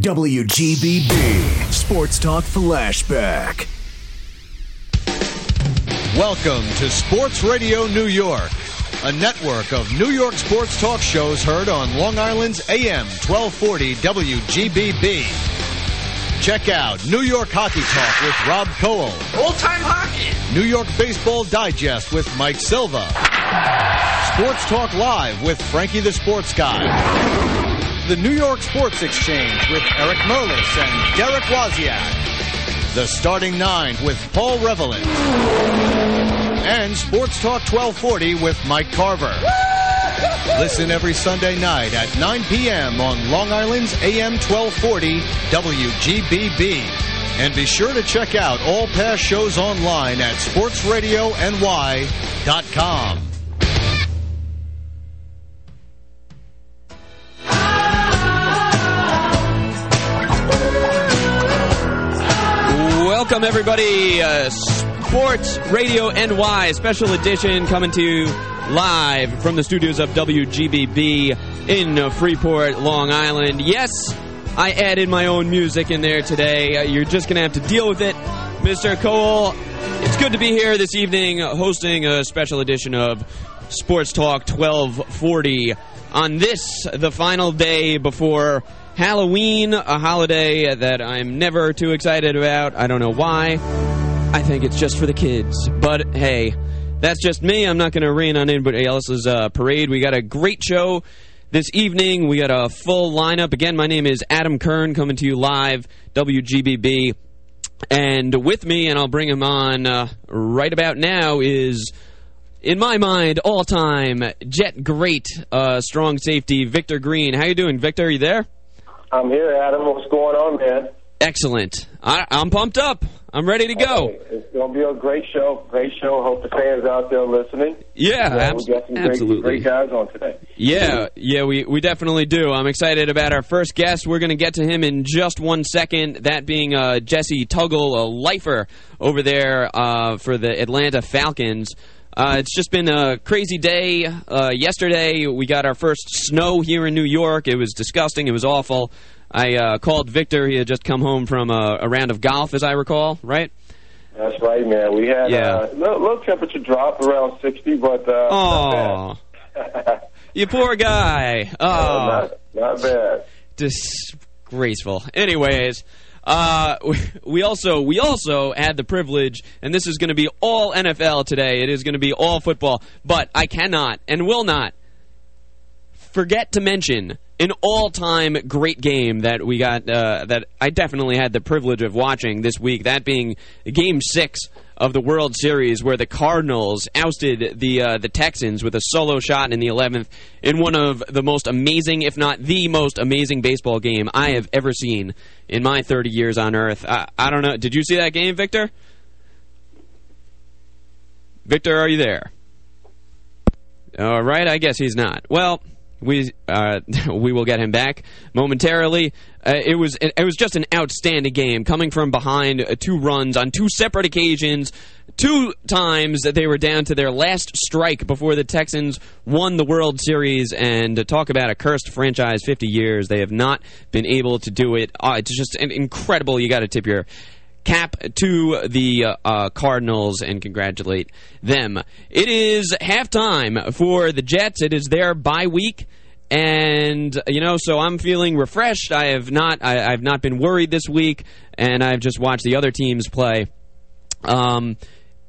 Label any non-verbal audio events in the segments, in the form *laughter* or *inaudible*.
WGBB Sports Talk Flashback. Welcome to Sports Radio New York, a network of New York sports talk shows heard on Long Island's AM 1240 WGBB. Check out New York Hockey Talk with Rob Cole. Old-time hockey. New York Baseball Digest with Mike Silva. Sports Talk Live with Frankie the Sports Guy the New York Sports Exchange with Eric Merlis and Derek Wozniak. The Starting Nine with Paul Revelin. And Sports Talk 1240 with Mike Carver. Listen every Sunday night at 9 p.m. on Long Island's AM 1240 WGBB. And be sure to check out all past shows online at sportsradiony.com. Welcome, everybody. Uh, Sports Radio NY special edition coming to you live from the studios of WGBB in Freeport, Long Island. Yes, I added my own music in there today. Uh, you're just going to have to deal with it. Mr. Cole, it's good to be here this evening hosting a special edition of Sports Talk 1240 on this, the final day before Halloween, a holiday that I'm never too excited about. I don't know why. I think it's just for the kids. But hey, that's just me. I'm not going to rain on anybody else's uh, parade. We got a great show this evening. We got a full lineup. Again, my name is Adam Kern coming to you live, WGBB. And with me, and I'll bring him on uh, right about now, is in my mind, all-time Jet great uh, strong safety, Victor Green. How you doing, Victor? Are you there? I'm here, Adam. What's going on, man? Excellent. I, am pumped up. I'm ready to go. Okay. It's going to be a great show. Great show. Hope the fans out there listening. Yeah, yeah we got some absolutely. Great, great guys on today. Yeah, yeah, we, we definitely do. I'm excited about our first guest. We're going to get to him in just one second, that being uh, Jessie Tuggle, a lifer over there uh, for the Atlanta Falcons. Uh, it's just been a crazy day. Uh, yesterday, we got our first snow here in New York. It was disgusting. It was awful. I uh, called Victor. He had just come home from a, a, round of golf, as I recall, right? That's right, man. We had yeah. a uh, little, little, temperature drop around 60, but... Uh, oh, you poor guy. *laughs* Oh, not, not bad. Disgraceful. Anyways... Uh, we also we also had the privilege, and this is going to be all NFL today. It is going to be all football, but I cannot and will not forget to mention an all-time great game that we got uh, that I definitely had the privilege of watching this week. That being Game Six of the World Series, where the Cardinals ousted the uh, the Texans with a solo shot in the 11th in one of the most amazing, if not the most amazing, baseball game I have ever seen in my 30 years on Earth. I, I don't know. Did you see that game, Victor? Victor, are you there? All right, I guess he's not. Well. We uh, *laughs* we will get him back momentarily. Uh, it was it, was just an outstanding game, coming from behind uh, two runs on two separate occasions. Two times that they were down to their last strike before the Texans won the World Series. And to talk about a cursed franchise, 50 years, they have not been able to do it. Uh, it's just incredible. You got to tip your cap to the uh, uh, Cardinals and congratulate them. It is halftime for the Jets. It is their bye week. And you know, so I'm feeling refreshed. I have not, I, have not been worried this week, and I've just watched the other teams play. Um,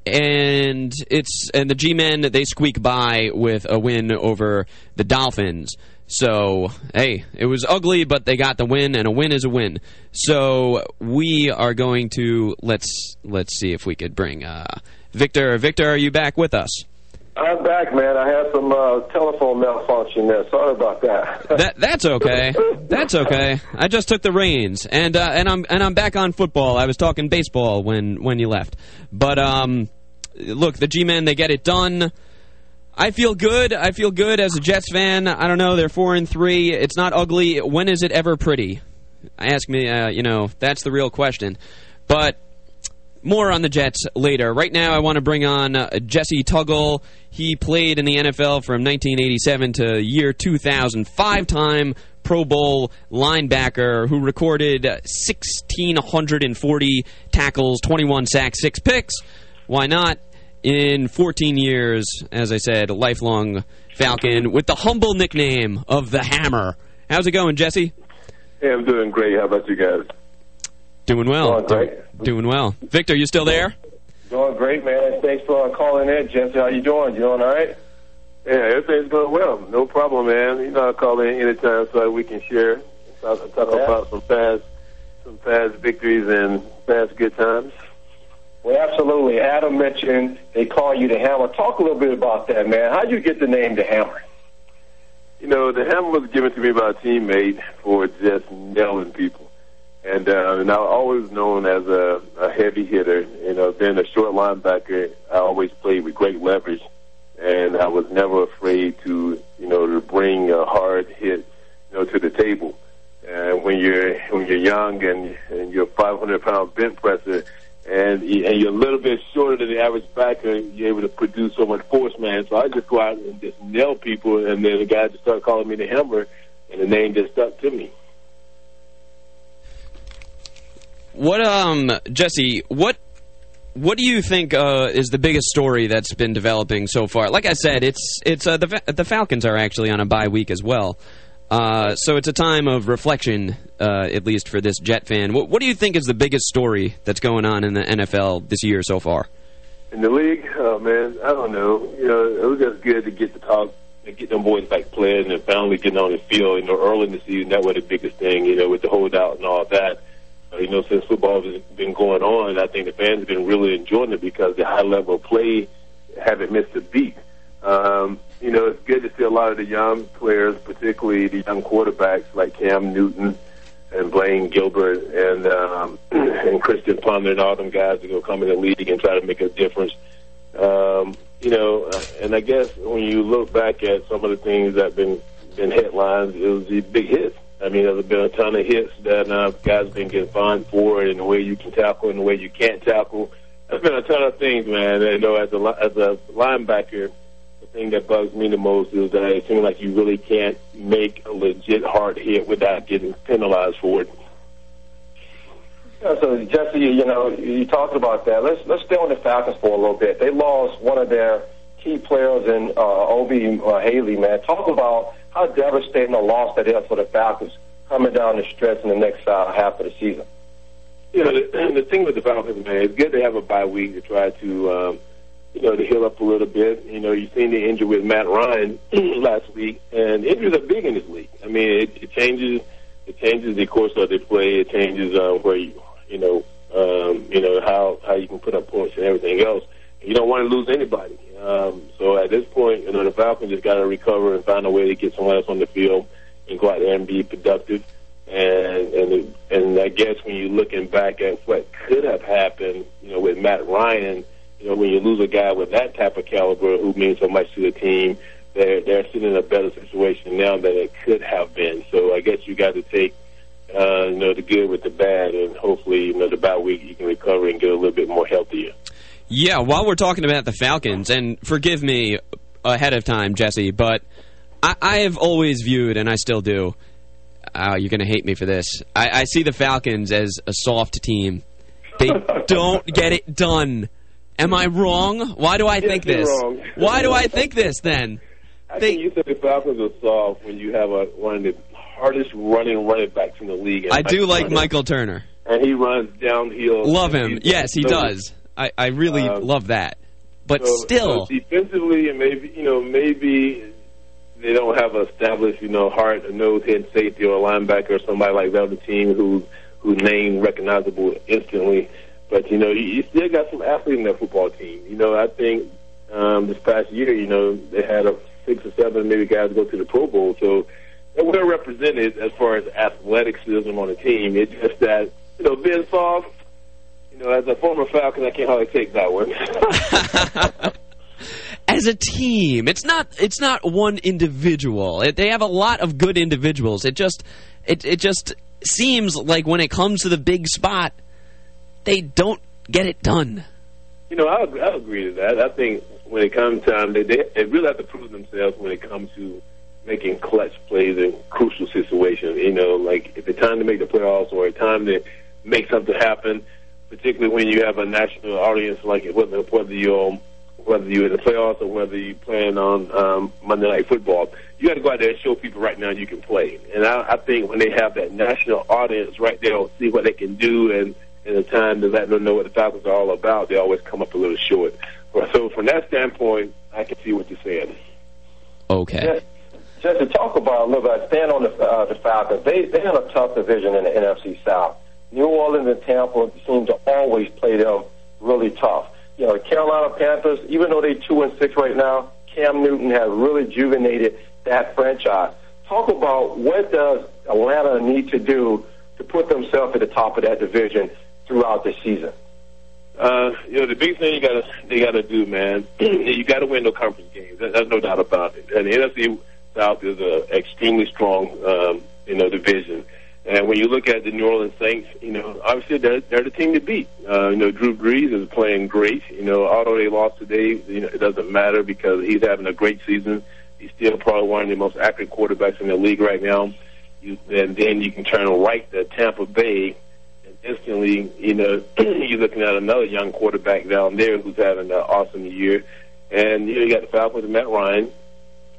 and it's and the G-men they squeak by with a win over the Dolphins. So, hey, it was ugly, but they got the win, and a win is a win. So we are going to let's let's see if we could bring uh, Victor. Victor, are you back with us? I'm back, man. I had some uh, telephone malfunction there. Sorry about that. *laughs* that that's okay. That's okay. I just took the reins, and uh, and I'm and I'm back on football. I was talking baseball when when you left, but um, look, the G-men they get it done. I feel good. I feel good as a Jets fan. I don't know. They're four and three. It's not ugly. When is it ever pretty? I ask me. Uh, you know, that's the real question. But more on the Jets later. Right now, I want to bring on uh, Jessie Tuggle. He played in the NFL from 1987 to year 2000. Five-time Pro Bowl linebacker who recorded 1,640 tackles, 21 sacks, six picks. Why not? In 14 years, as I said, a lifelong Falcon with the humble nickname of the Hammer. How's it going, Jessie? Hey, I'm doing great. How about you guys? Doing well. Doing great. Doing well. Victor, you still there? Doing great, man. Thanks for calling in, Jessie. How you doing? You doing all right? Yeah, everything's going well. No problem, man. You know, I'll call in anytime so we can share, talk, talk yeah. about some past, some past victories and past good times. Well, absolutely. Adam mentioned they call you the Hammer. Talk a little bit about that, man. How would you get the name the Hammer? You know, the Hammer was given to me by a teammate for just nailing people. And, uh, and I was always known as a, a heavy hitter. You know, being a short linebacker, I always played with great leverage. And I was never afraid to, you know, to bring a hard hit, you know, to the table. And when you're when you're young and, and you're a 500 pound bench presser, and and you're a little bit shorter than the average backer, you're able to produce so much force, man. So I just go out and just nail people, and then the guys just start calling me the Hammer, and the name just stuck to me. What um Jessie, what what do you think uh, is the biggest story that's been developing so far? Like I said, it's it's uh, the the Falcons are actually on a bye week as well, uh, so it's a time of reflection, uh, at least for this Jet fan. What, what do you think is the biggest story that's going on in the NFL this year so far? In the league, oh man, I don't know. You know, it was just good to get to talk and get them boys back playing and finally getting on the field. You know, early in the season, that was the biggest thing. You know, with the holdout and all that you know, since football has been going on, I think the fans have been really enjoying it because the high level play haven't missed a beat. Um, you know, it's good to see a lot of the young players, particularly the young quarterbacks like Cam Newton and Blaine Gabbert and um, *clears throat* and Christian Ponder and all them guys to go come in the league and try to make a difference. Um, you know, uh, and I guess when you look back at some of the things that have been been headlines, it was the big hits. I mean, there's been a ton of hits that uh, guys been getting fined for, and the way you can tackle and the way you can't tackle. There's been a ton of things, man. You know, as a as a linebacker, thing that bugs me the most is that it seems like you really can't make a legit hard hit without getting penalized for it. Yeah, so Jesse, you know, you talked about that. Let's let's stay on the Falcons for a little bit. They lost one of their key players in uh, Obi uh, Haley. Man, talk about how devastating a loss that is for the Falcons coming down the stretch in the next uh, half of the season. You know, the, *clears throat* the thing with the Falcons, man, it's good to have a bye week to try to, um, you know, to heal up a little bit. You know, you've seen the injury with Matt Ryan *clears throat* last week, and injuries are big in this league. I mean, it, it changes, it changes the course of the play. It changes uh, where you, you know, um, you know how how you can put up points and everything else. You don't want to lose anybody. Um, so at this point, you know, the Falcons just got to recover and find a way to get someone else on the field and go out there and be productive. And and and I guess when you're looking back at what could have happened, you know, with Matt Ryan, you know, when you lose a guy with that type of caliber who means so much to the team, they're they're sitting in a better situation now than it could have been. So I guess you got to take uh, you know the good with the bad, and hopefully, you know, the bad week you can recover and get a little bit more healthier. Yeah, while we're talking about the Falcons, and forgive me ahead of time, Jessie, but I, I have always viewed, and I still do, uh, you're going to hate me for this, I, I see the Falcons as a soft team. They *laughs* don't get it done. Am I wrong? Why do I yes, think this? Wrong. Why do I think this then? I they, think you said the Falcons are soft when you have a, one of the hardest running running backs in the league. I do like Michael Turner. And he runs downhill. Love him. Yes, he does. I, I really um, love that. But so, still, so defensively, and maybe you know, maybe they don't have an established, you know, heart, a nose, head safety, or a linebacker, or somebody like that on the team who whose name recognizable instantly. But you know, you, you still got some athletes in that football team. You know, I think um, this past year, you know, they had a six or seven maybe guys go to the Pro Bowl, so they're well represented as far as athleticism on the team. It's just that you know, being soft you know, as a former Falcon, I can't hardly take that one. *laughs* as a team, it's not it's not one individual. It, they have a lot of good individuals. It just it it just seems like when it comes to the big spot, they don't get it done. You know, I, I agree to that. I think when it comes time, they, they they really have to prove themselves when it comes to making clutch plays in crucial situations. You know, like if it's time to make the playoffs or it's time to make something happen, particularly when you have a national audience, like whether whether you're whether you're in the playoffs or whether you're playing on um, Monday Night Football, you got to go out there and show people right now you can play. And I, I think when they have that national audience right there, see what they can do and in the time to let them know what the Falcons are all about, they always come up a little short. So from that standpoint, I can see what you're saying. Okay. Just, just to talk about a little bit, stand on the, uh, the Falcons. They they have a tough division in the NFC South. New Orleans and Tampa seem to always play them really tough. You know, the Carolina Panthers, even though they're two and six right now, Cam Newton has really rejuvenated that franchise. Talk about what does Atlanta need to do to put themselves at the top of that division throughout the season? Uh, you know, the big thing you gotta they gotta do, man, *clears throat* you gotta win the conference games. There's no doubt about it. And the NFC South is a extremely strong, um, you know, division. And when you look at the New Orleans Saints, you know, obviously they're, they're the team to beat. Uh, you know, Drew Brees is playing great. You know, although they lost today, you know, it doesn't matter because he's having a great season. He's still probably one of the most accurate quarterbacks in the league right now. You, and then you can turn right to Tampa Bay instantly, you know, *clears throat* you're looking at another young quarterback down there who's having an awesome year. And, you know, you got the Falcons and Matt Ryan.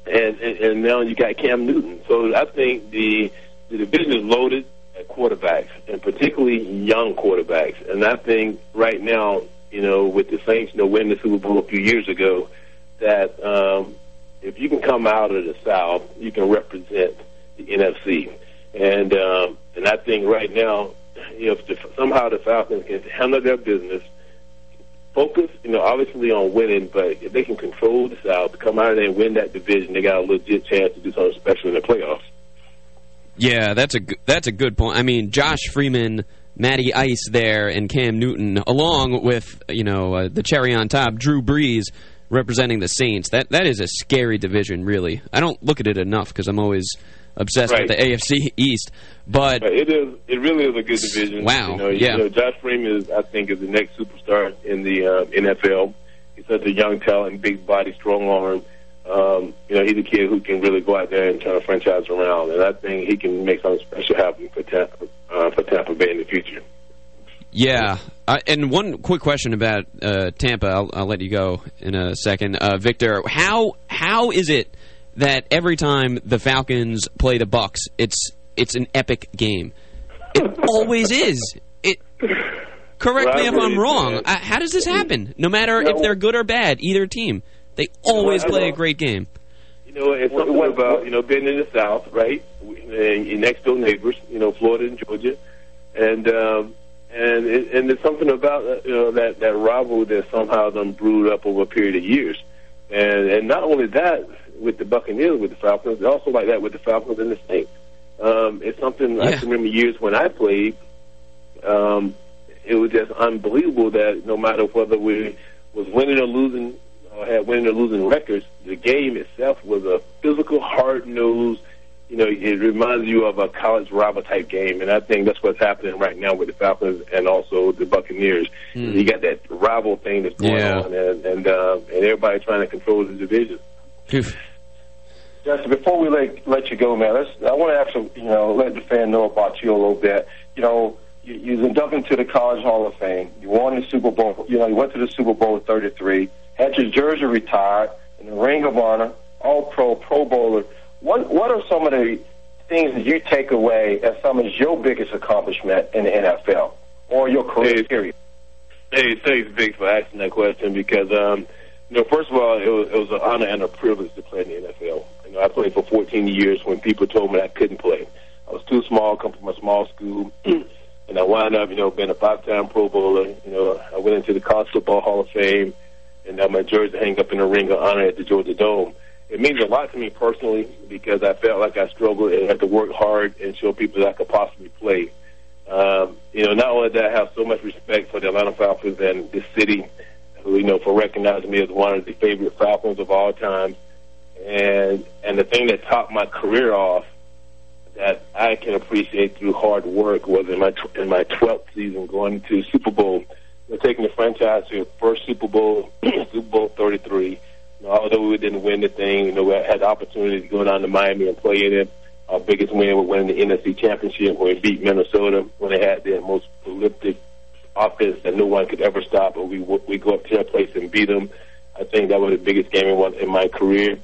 And, and, and now you got Cam Newton. So I think the, the division is loaded at quarterbacks, and particularly young quarterbacks. And I think right now, you know, with the Saints, you know, winning the Super Bowl a few years ago, that um, if you can come out of the South, you can represent the NFC. And um, and I think right now, if the, somehow the Falcons can handle their business, focus, you know, obviously on winning, but if they can control the South, come out there and win that division, they got a legit chance to do something special in the playoffs. Yeah, that's a that's a good point. I mean, Josh Freeman, Matty Ice there, and Cam Newton, along with you know uh, the cherry on top, Drew Brees representing the Saints. That that is a scary division, really. I don't look at it enough because I'm always obsessed right. with the AFC East. But, but it is it really is a good division. Wow. You know, yeah. You know, Josh Freeman is I think is the next superstar in the uh, NFL. He's such a young talent, big body, strong arm. Um, you know, he's a kid who can really go out there and turn a franchise around, and I think he can make something special happen for Tampa, uh, for Tampa Bay in the future. Yeah, uh, and one quick question about uh, Tampa. I'll, I'll, let you go in a second, uh, Victor. How how is it that every time the Falcons play the Bucks, it's it's an epic game? It always is. It. Correct me if I'm wrong. Uh, how does this happen? No matter if they're good or bad, either team, they always play a great game. You know, it's something about you know being in the South, right? And your next door neighbors, you know, Florida and Georgia, and. um and it, and there's something about uh, you know that that rivalry that somehow done brewed up over a period of years, and and not only that with the Buccaneers with the Falcons, also like that with the Falcons and the Saints. Um, it's something yeah. I can remember years when I played. Um, it was just unbelievable that no matter whether we was winning or losing or had winning or losing records, the game itself was a physical, hard nosed you know, it reminds you of a college rival type game, and I think that's what's happening right now with the Falcons and also the Buccaneers. Mm. You got that rival thing that's going yeah. on, and and, uh, and everybody trying to control the division. Justin, before we let let you go, man, let's, I want to actually, you know, let the fan know about you a little bit. You know, you, you've inducted into the College Hall of Fame. You won the Super Bowl. You know, you went to the Super Bowl 33. Had your jersey retired in the Ring of Honor, All Pro, Pro Bowler. What What are some of the things that you take away as some of your biggest accomplishment in the NFL or your career hey, period? Hey, thanks, Vic, for asking that question because, um, you know, first of all, it was, it was an honor and a privilege to play in the NFL. You know, I played for 14 years when people told me I couldn't play. I was too small, come from a small school, *clears throat* and I wound up, you know, being a five-time Pro Bowler. You know, I went into the College Football Hall of Fame, and now my jersey hang up in the Ring of Honor at the Georgia Dome it means a lot to me personally because I felt like I struggled and had to work hard and show people that I could possibly play. Um, you know, not only that, I have so much respect for the Atlanta Falcons and the city, who, you know, for recognizing me as one of the favorite Falcons of all time. And and the thing that topped my career off that I can appreciate through hard work was in my in my 12th season going to Super Bowl. We're taking the franchise to its first Super Bowl, *clears throat* Super Bowl 33 You know, although we didn't win the thing, you know, we had the opportunity to go down to Miami and play in it. Our biggest win was winning the NFC Championship when we beat Minnesota when they had the most prolific offense that no one could ever stop. But we we go up to that place and beat them. I think that was the biggest game in, in my career.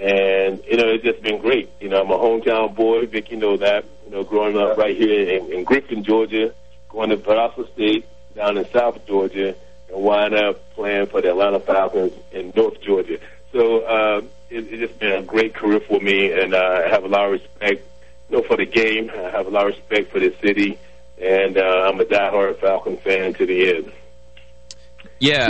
And, you know, it's just been great. You know, I'm a hometown boy. Vic, you know that. You know, growing up right here in, in Griffin, Georgia, going to Valdosta State down in South Georgia, and wind up playing for the Atlanta Falcons in North Georgia. So uh, it, it's just been a great career for me, and uh, I have a lot of respect, you know, for the game. I have a lot of respect for the city, and uh, I'm a diehard Falcon fan to the end. Yeah.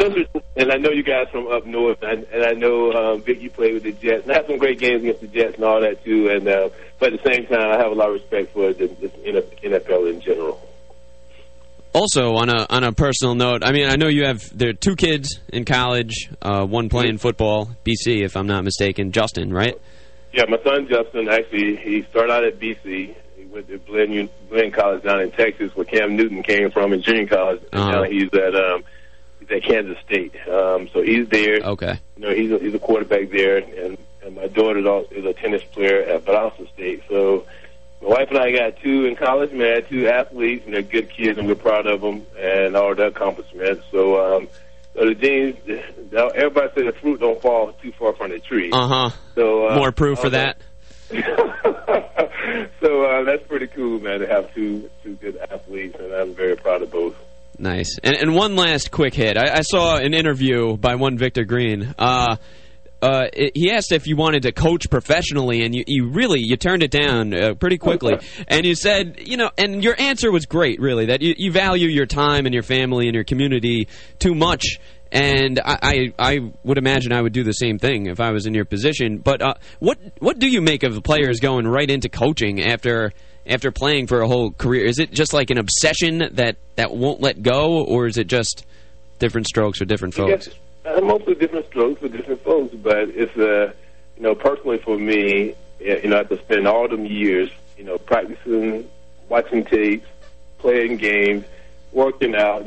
And I know you guys from up north, and, and I know um, Vic, you played with the Jets, and I have some great games against the Jets and all that too. And uh, but at the same time, I have a lot of respect for the, the NFL in general. Also, on a on a personal note, I mean, I know you have there are two kids in college, uh, one playing football, BC, if I'm not mistaken, Justin, right? Yeah, my son Justin actually he started out at BC. He went to Blinn, Blinn College down in Texas, where Cam Newton came from in junior college. And uh -huh. now he's at um, at Kansas State. Um, so he's there. Okay. You know, he's a, he's a quarterback there, and, and my daughter is a tennis player at Valdosta State. So my wife and I got two in college. Had two athletes, and they're good kids, and we're proud of them and all their accomplishments. So, um, so the genes, everybody says the fruit don't fall too far from the tree. Uh-huh. So uh, more proof for that. *laughs* so uh, that's pretty cool, man, to have two two good athletes, and I'm very proud of both. Nice. And, and one last quick hit. I, I saw an interview by one Victor Green. Uh, uh, it, he asked if you wanted to coach professionally, and you, you really you turned it down uh, pretty quickly. *laughs* And you said, you know, and your answer was great, really, that you, you value your time and your family and your community too much. And I, I, I would imagine I would do the same thing if I was in your position. But uh, what what do you make of the players going right into coaching after after playing for a whole career? Is it just like an obsession that, that won't let go, or is it just different strokes for different folks? Guess, uh, mostly different strokes for different folks, but it's, uh, you know, personally for me, you know, I have to spend all them years, you know, practicing, watching tapes, playing games, working out,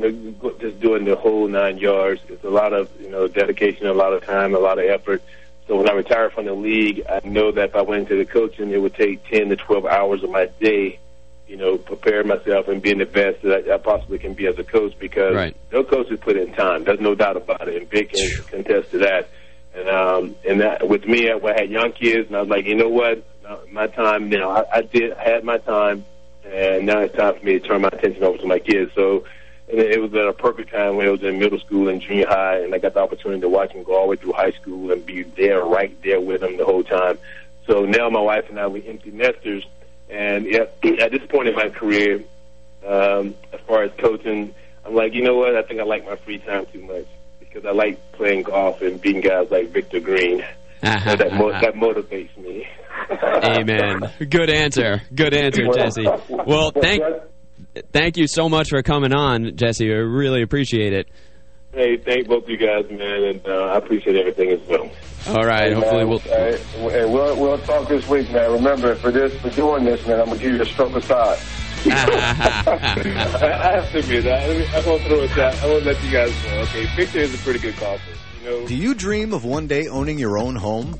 just doing the whole nine yards. It's a lot of, you know, dedication, a lot of time, a lot of effort. So when I retired from the league, I know that if I went into the coaching, it would take 10 to 12 hours of my day, you know, prepare myself and being the best that I, possibly can be as a coach because right. no coaches put in time. There's no doubt about it. And Vic can contest to that. And um, and that, with me, I had young kids, and I was like, you know what, my time now. I, I did I had my time, and now it's time for me to turn my attention over to my kids. So and it was at a perfect time when I was in middle school and junior high, and I got the opportunity to watch him go all the way through high school and be there, right there with him the whole time. So now my wife and I, we empty nesters, and yeah, *clears throat* at this point in my career, um, as far as coaching, I'm like, you know what? I think I like my free time too much because I like playing golf and beating guys like Victor Green. so that mo that motivates me. Amen. Good answer. Good answer, *laughs* Jessie. Well, thank thank you so much for coming on, Jessie. I really appreciate it. Hey, thank both of you guys, man, and uh, I appreciate everything as well. All right, hey, hopefully man, we'll. Hey, we'll we'll talk this week, man. Remember, for this for doing this, man, I'm gonna give you a stroke aside. *laughs* I have to admit, I, I won't throw it out. I won't let you guys know. Okay, Victor is a pretty good golfer. You know. Do you dream of one day owning your own home?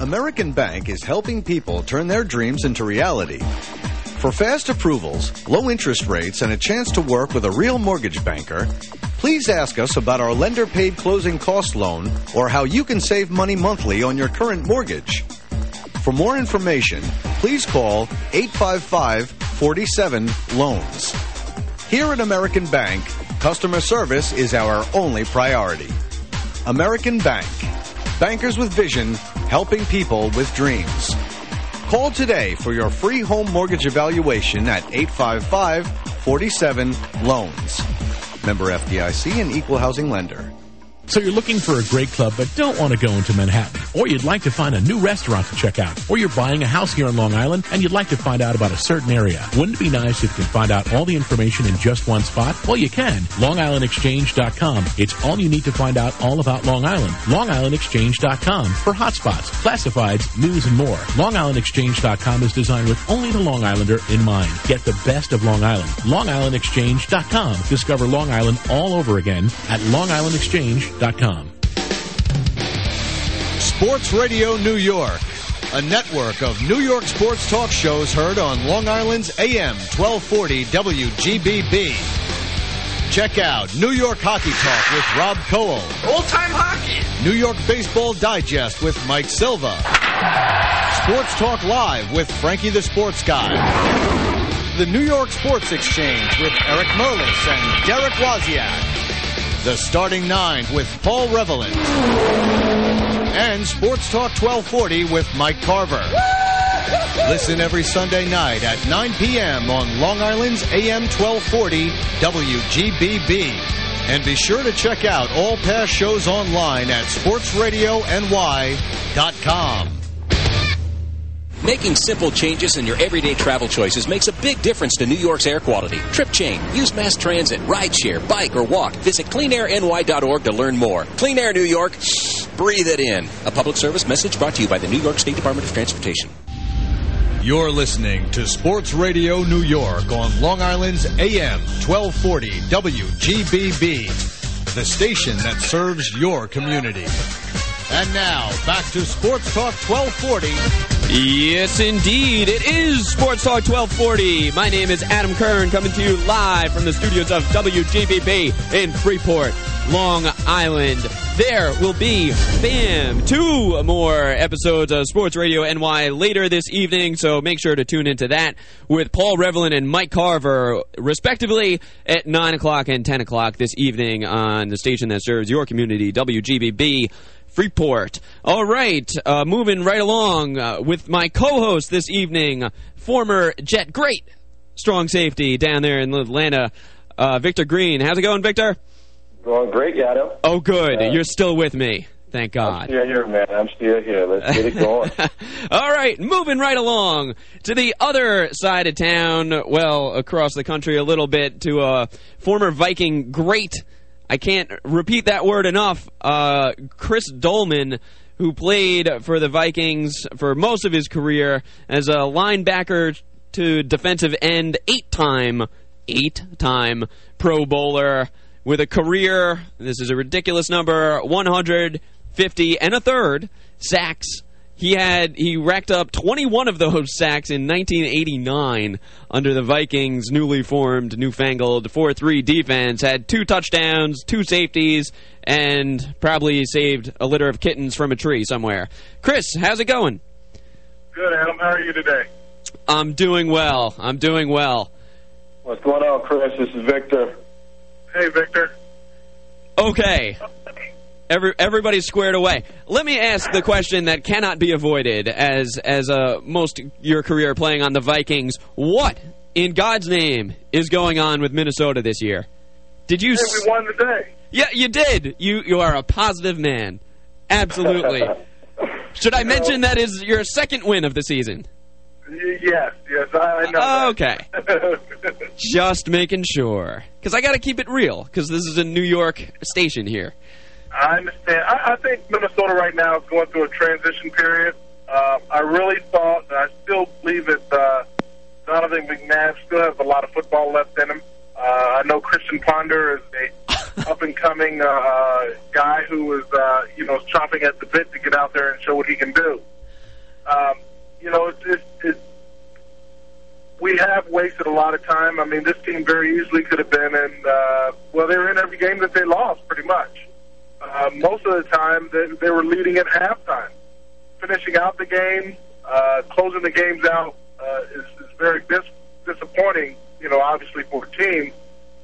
American Bank is helping people turn their dreams into reality. For fast approvals, low interest rates, and a chance to work with a real mortgage banker, please ask us about our lender paid closing cost loan or how you can save money monthly on your current mortgage. For more information, please call 855 47 Loans. Here at American Bank, customer service is our only priority. American Bank. Bankers with vision, helping people with dreams. Call today for your free home mortgage evaluation at 855 47 Loans. Member FDIC and equal housing lender. So you're looking for a great club but don't want to go into Manhattan. Or you'd like to find a new restaurant to check out. Or you're buying a house here on Long Island and you'd like to find out about a certain area. Wouldn't it be nice if you could find out all the information in just one spot? Well, you can. LongIslandExchange.com. It's all you need to find out all about Long Island. LongIslandExchange.com for hotspots, classifieds, news, and more. LongIslandExchange.com is designed with only the Long Islander in mind. Get the best of Long Island. LongIslandExchange.com. Discover Long Island all over again at LongIslandExchange.com. Sports Radio New York, a network of New York sports talk shows heard on Long Island's AM 1240 WGBB. Check out New York Hockey Talk with Rob Cole. Old time hockey. New York Baseball Digest with Mike Silva. Sports Talk Live with Frankie the Sports Guy. The New York Sports Exchange with Eric Merlis and Derek Wozniak. The Starting Nine with Paul Revelin. And Sports Talk 1240 with Mike Carver. Listen every Sunday night at 9 p.m. on Long Island's AM 1240 WGBB. And be sure to check out all past shows online at sportsradiony.com. Making simple changes in your everyday travel choices makes a big difference to New York's air quality. Trip chain, use mass transit, rideshare, bike, or walk. Visit cleanairny.org to learn more. Clean Air New York, breathe it in. A public service message brought to you by the New York State Department of Transportation. You're listening to Sports Radio New York on Long Island's AM 1240 WGBB, the station that serves your community. And now, back to Sports Talk 1240. Yes, indeed. It is Sports Talk 1240. My name is Adam Kern, coming to you live from the studios of WGBB in Freeport, Long Island. There will be, bam, two more episodes of Sports Radio NY later this evening, so make sure to tune into that with Paul Revelin and Mike Carver, respectively, at 9 o'clock and 10 o'clock this evening on the station that serves your community, WGBB. Freeport. All right, uh, moving right along uh, with my co-host this evening, former Jet great strong safety down there in Atlanta, uh, Victor Green. How's it going, Victor? Going great, Adam. Oh, good. You're still with me. Thank God. I'm still here, man. I'm still here. Let's get it going. *laughs* All right, moving right along to the other side of town, well, across the country a little bit, to a former Viking great I can't repeat that word enough. Uh, Chris Doleman, who played for the Vikings for most of his career as a linebacker to defensive end, eight-time, eight-time Pro Bowler with a career. This is a ridiculous number: 150 and a third sacks he had he racked up 21 of those *laughs* sacks in 1989 under the Vikings' newly formed, newfangled 4-3 defense. Had two touchdowns, two safeties, and probably saved a litter of kittens from a tree somewhere. Chris, how's it going? Good, Adam. How are you today? I'm doing well. I'm doing well. What's going on, Chris? This is Victor. Hey, Victor. Okay. *laughs* Every, everybody's squared away. Let me ask the question that cannot be avoided as as uh, most your career playing on the Vikings. What, in God's name, is going on with Minnesota this year? Did you... Hey, we won today. Yeah, you did. You you are a positive man. Absolutely. *laughs* Should I mention that is your second win of the season? Yes, yes, I know. Okay. *laughs* Just making sure. Because I got to keep it real, because this is a New York station here. I understand. I, I think Minnesota right now is going through a transition period. Uh, I really thought, and I still believe that uh, Donovan McNabb still has a lot of football left in him. Uh, I know Christian Ponder is a *laughs* up-and-coming uh, guy who is, uh, you know, chomping at the bit to get out there and show what he can do. Um, you know, it's, it's, it's, we have wasted a lot of time. I mean, this team very easily could have been in, uh, well, they were in every game that they lost, pretty much. Uh, most of the time, they, they were leading at halftime. Finishing out the game, uh, closing the games out uh, is, is very dis disappointing, you know, obviously for a team.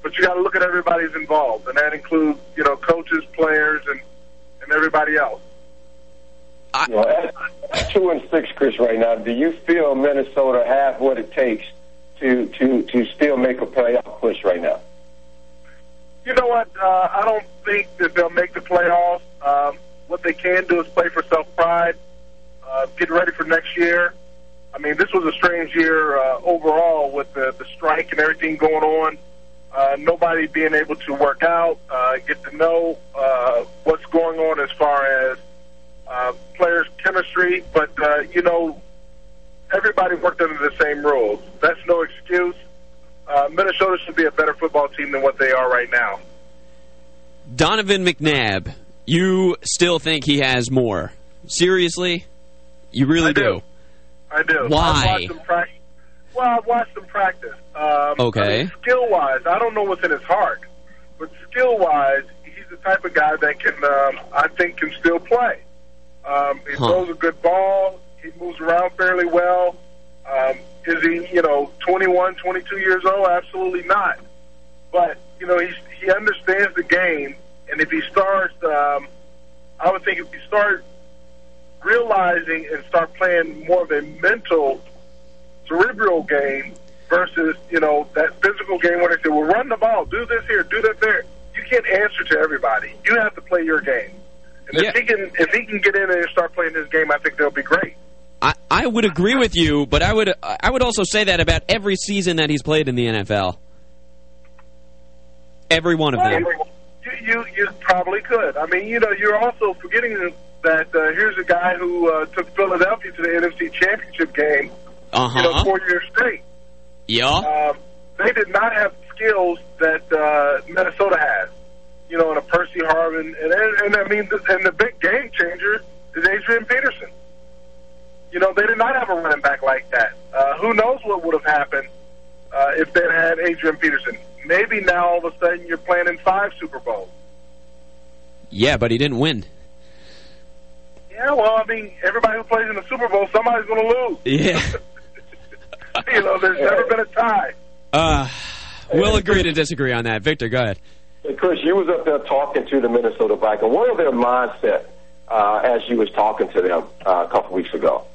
But you got to look at everybody's involved, and that includes, you know, coaches, players, and, and everybody else. I, you know, at, at two and six, Chris, right now, do you feel Minnesota have what it takes to to to still make a playoff push right now? You know what? Uh, I don't think that they'll make the playoffs. Um, what they can do is play for self-pride, uh, get ready for next year. I mean, this was a strange year uh, overall with the, the strike and everything going on. Uh, nobody being able to work out, uh, get to know uh, what's going on as far as uh, players' chemistry. But, uh, you know, everybody worked under the same rules. That's no excuse uh, Minnesota should be a better football team than what they are right now. Donovan McNabb, you still think he has more. Seriously? You really I do. I do. Why? I've watched him practice. Well, I've watched him practice. Um, Okay. I mean, skill-wise, I don't know what's in his heart, but skill-wise, he's the type of guy that can, um, I think, can still play. Um, he Huh. throws a good ball. He moves around fairly well. Um, is he, you know, 21, 22 years old? Absolutely not. But you know, he's, he understands the game, and if he starts, um, I would think if he starts realizing and start playing more of a mental, cerebral game versus you know that physical game where they say, "Well, run the ball, do this here, do that there." You can't answer to everybody. You have to play your game. And Yeah. if he can, if he can get in and start playing his game, I think they'll be great. I, I would agree with you, but I would I would also say that about every season that he's played in the NFL. Every one of them. You, you probably could. I mean, you know, you're also forgetting that uh, here's a guy who uh, took Philadelphia to the NFC Championship game, Uh you know, four years straight. Yeah. Um, they did not have skills that uh, Minnesota has. You know, and a Percy Harvin, and and, and I mean, the, and the big game changer is Adrian Peterson. You know, they did not have a running back like that. Uh, who knows what would have happened uh, if they had Adrian Peterson? Maybe now all of a sudden you're playing in five Super Bowls. Yeah, but he didn't win. Yeah, well, I mean, everybody who plays in the Super Bowl, somebody's going to lose. Yeah. *laughs* you know, there's never been a tie. Uh, we'll agree to disagree on that. Victor, go ahead. Hey, Chris, you was up there talking to the Minnesota Vikings. What are their mindset uh, as you was talking to them uh, a couple weeks ago?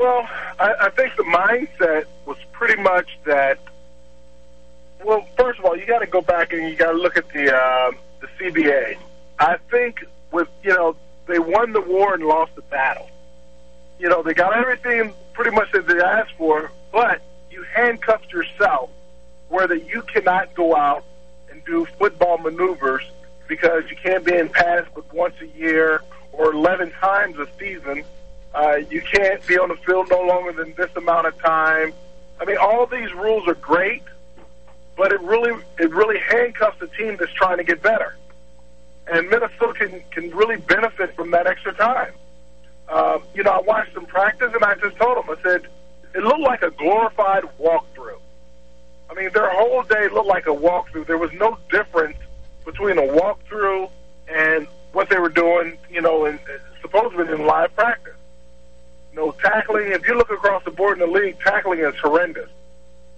Well, I, I think the mindset was pretty much that. Well, first of all, you got to go back and you got to look at the uh, the CBA. I think with you know they won the war and lost the battle. You know they got everything pretty much that they asked for, but you handcuffed yourself where that you cannot go out and do football maneuvers because you can't be in pass but once a year or 11 times a season. Uh, you can't be on the field no longer than this amount of time. I mean, all these rules are great, but it really it really handcuffs a team that's trying to get better. And Minnesota can can really benefit from that extra time. Um, you know, I watched them practice, and I just told them, I said, it looked like a glorified walkthrough. I mean, their whole day looked like a walkthrough. There was no difference between a walkthrough and what they were doing, you know, in, supposedly in live practice. No tackling. If you look across the board in the league, tackling is horrendous.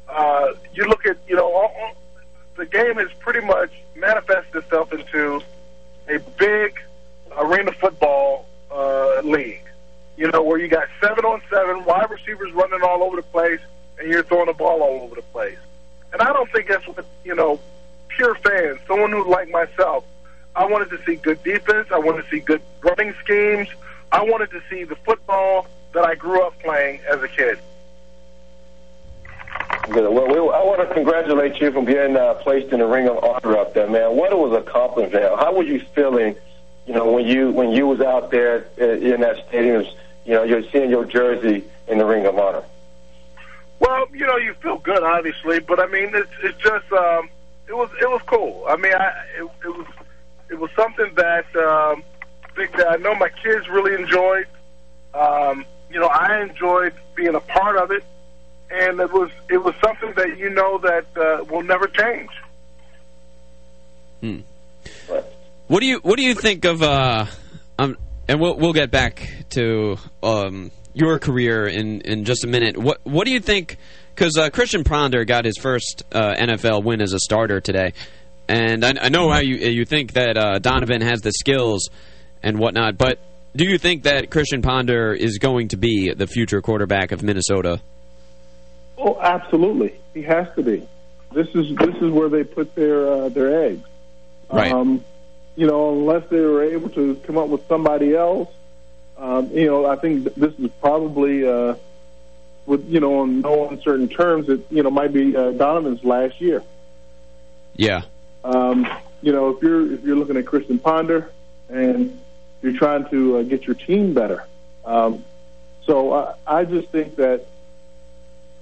Uh, you look at, you know, all, all, the game has pretty much manifested itself into a big arena football uh, league. You know, where you got seven on seven, wide receivers running all over the place, and you're throwing the ball all over the place. And I don't think that's what, you know, pure fans, someone who like myself, I wanted to see good defense. I wanted to see good running schemes. I wanted to see the football that I grew up playing as a kid. Good. Well, we, I want to congratulate you for being uh, placed in the Ring of Honor up there, man. What it was accomplished. How were you feeling, you know, when you when you was out there uh, in that stadium, you know, you're seeing your jersey in the Ring of Honor? Well, you know, you feel good, obviously, but I mean, it's it's just um, it was it was cool. I mean, I it, it was it was something that um, big that I know my kids really enjoyed. Um, you know, I enjoyed being a part of it, and it was it was something that you know that uh, will never change. Hmm. What do you What do you think of? Uh, um, and we'll we'll get back to um, your career in in just a minute. What What do you think? Because uh, Christian Ponder got his first uh, NFL win as a starter today, and I, I know how you you think that uh, Donovan has the skills and whatnot, but do you think that Christian Ponder is going to be the future quarterback of Minnesota? Oh, absolutely. He has to be. This is this is where they put their uh, their eggs. Right. Um, you know, unless they were able to come up with somebody else, um, you know, I think this is probably, uh, with you know, on no uncertain terms, it you know might be uh, Donovan's last year. Yeah. Um, you know, if you're if you're looking at Christian Ponder and you're trying to uh, get your team better, um, so I, I just think that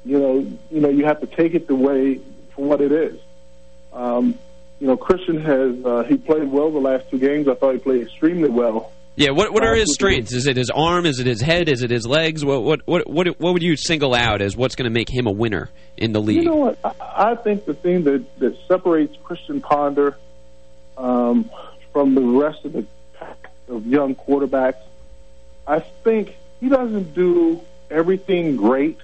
you know you know you have to take it the way for what it is. Um, you know, Christian has uh, he played well the last two games. I thought he played extremely well Yeah, what what are his strengths? Is it his arm? Is it his head? Is it his legs? What what what what, what would you single out as what's going to make him a winner in the league? You know what? I, I think the thing that that separates Christian Ponder um, from the rest of the of young quarterbacks, I think he doesn't do everything great,